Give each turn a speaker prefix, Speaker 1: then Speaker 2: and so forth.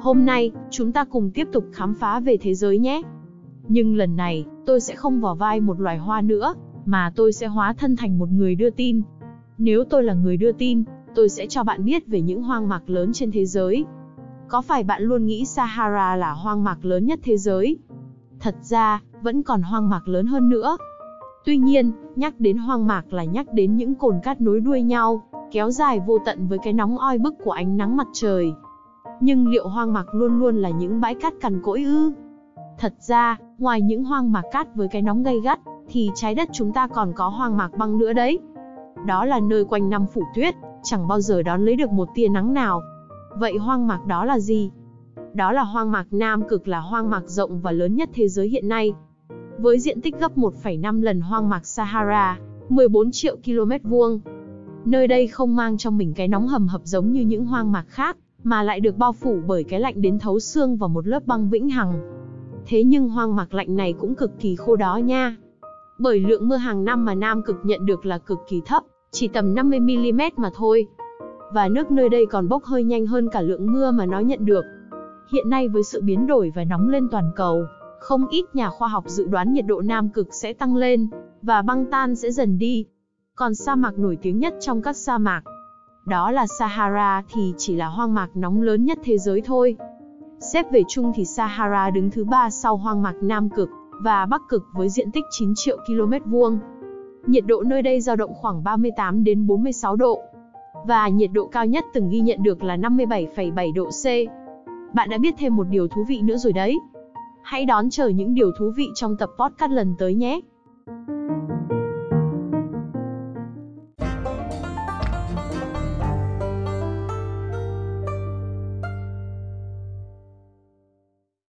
Speaker 1: Hôm nay, chúng ta cùng tiếp tục khám phá về thế giới nhé. Nhưng lần này, tôi sẽ không vào vai một loài hoa nữa, mà tôi sẽ hóa thân thành một người đưa tin. Nếu tôi là người đưa tin, tôi sẽ cho bạn biết về những hoang mạc lớn trên thế giới. Có phải bạn luôn nghĩ Sahara là hoang mạc lớn nhất thế giới? Thật ra, vẫn còn hoang mạc lớn hơn nữa. Tuy nhiên, nhắc đến hoang mạc là nhắc đến những cồn cát nối đuôi nhau, kéo dài vô tận với cái nóng oi bức của ánh nắng mặt trời. Nhưng liệu hoang mạc luôn luôn là những bãi cát cằn cỗi ư? Thật ra, ngoài những hoang mạc cát với cái nóng gay gắt, thì trái đất chúng ta còn có hoang mạc băng nữa đấy. Đó là nơi quanh năm phủ tuyết, chẳng bao giờ đón lấy được một tia nắng nào. Vậy hoang mạc đó là gì? Đó là hoang mạc Nam Cực là hoang mạc rộng và lớn nhất thế giới hiện nay. Với diện tích gấp 1,5 lần hoang mạc Sahara, 14 triệu km vuông. Nơi đây không mang trong mình cái nóng hầm hập giống như những hoang mạc khác, mà lại được bao phủ bởi cái lạnh đến thấu xương và một lớp băng vĩnh hằng. Thế nhưng hoang mạc lạnh này cũng cực kỳ khô đó nha. Bởi lượng mưa hàng năm mà Nam Cực nhận được là cực kỳ thấp, chỉ tầm 50mm mà thôi. Và nước nơi đây còn bốc hơi nhanh hơn cả lượng mưa mà nó nhận được. Hiện nay với sự biến đổi và nóng lên toàn cầu, không ít nhà khoa học dự đoán nhiệt độ Nam Cực sẽ tăng lên, và băng tan sẽ dần đi. Còn sa mạc nổi tiếng nhất trong các sa mạc, đó là Sahara thì chỉ là hoang mạc nóng lớn nhất thế giới thôi. Xếp về chung thì Sahara đứng thứ ba sau hoang mạc Nam Cực và Bắc Cực với diện tích 9 triệu km vuông. Nhiệt độ nơi đây dao động khoảng 38 đến 46 độ. Và nhiệt độ cao nhất từng ghi nhận được là 57,7 độ C. Bạn đã biết thêm một điều thú vị nữa rồi đấy. Hãy đón chờ những điều thú vị trong tập podcast lần tới nhé.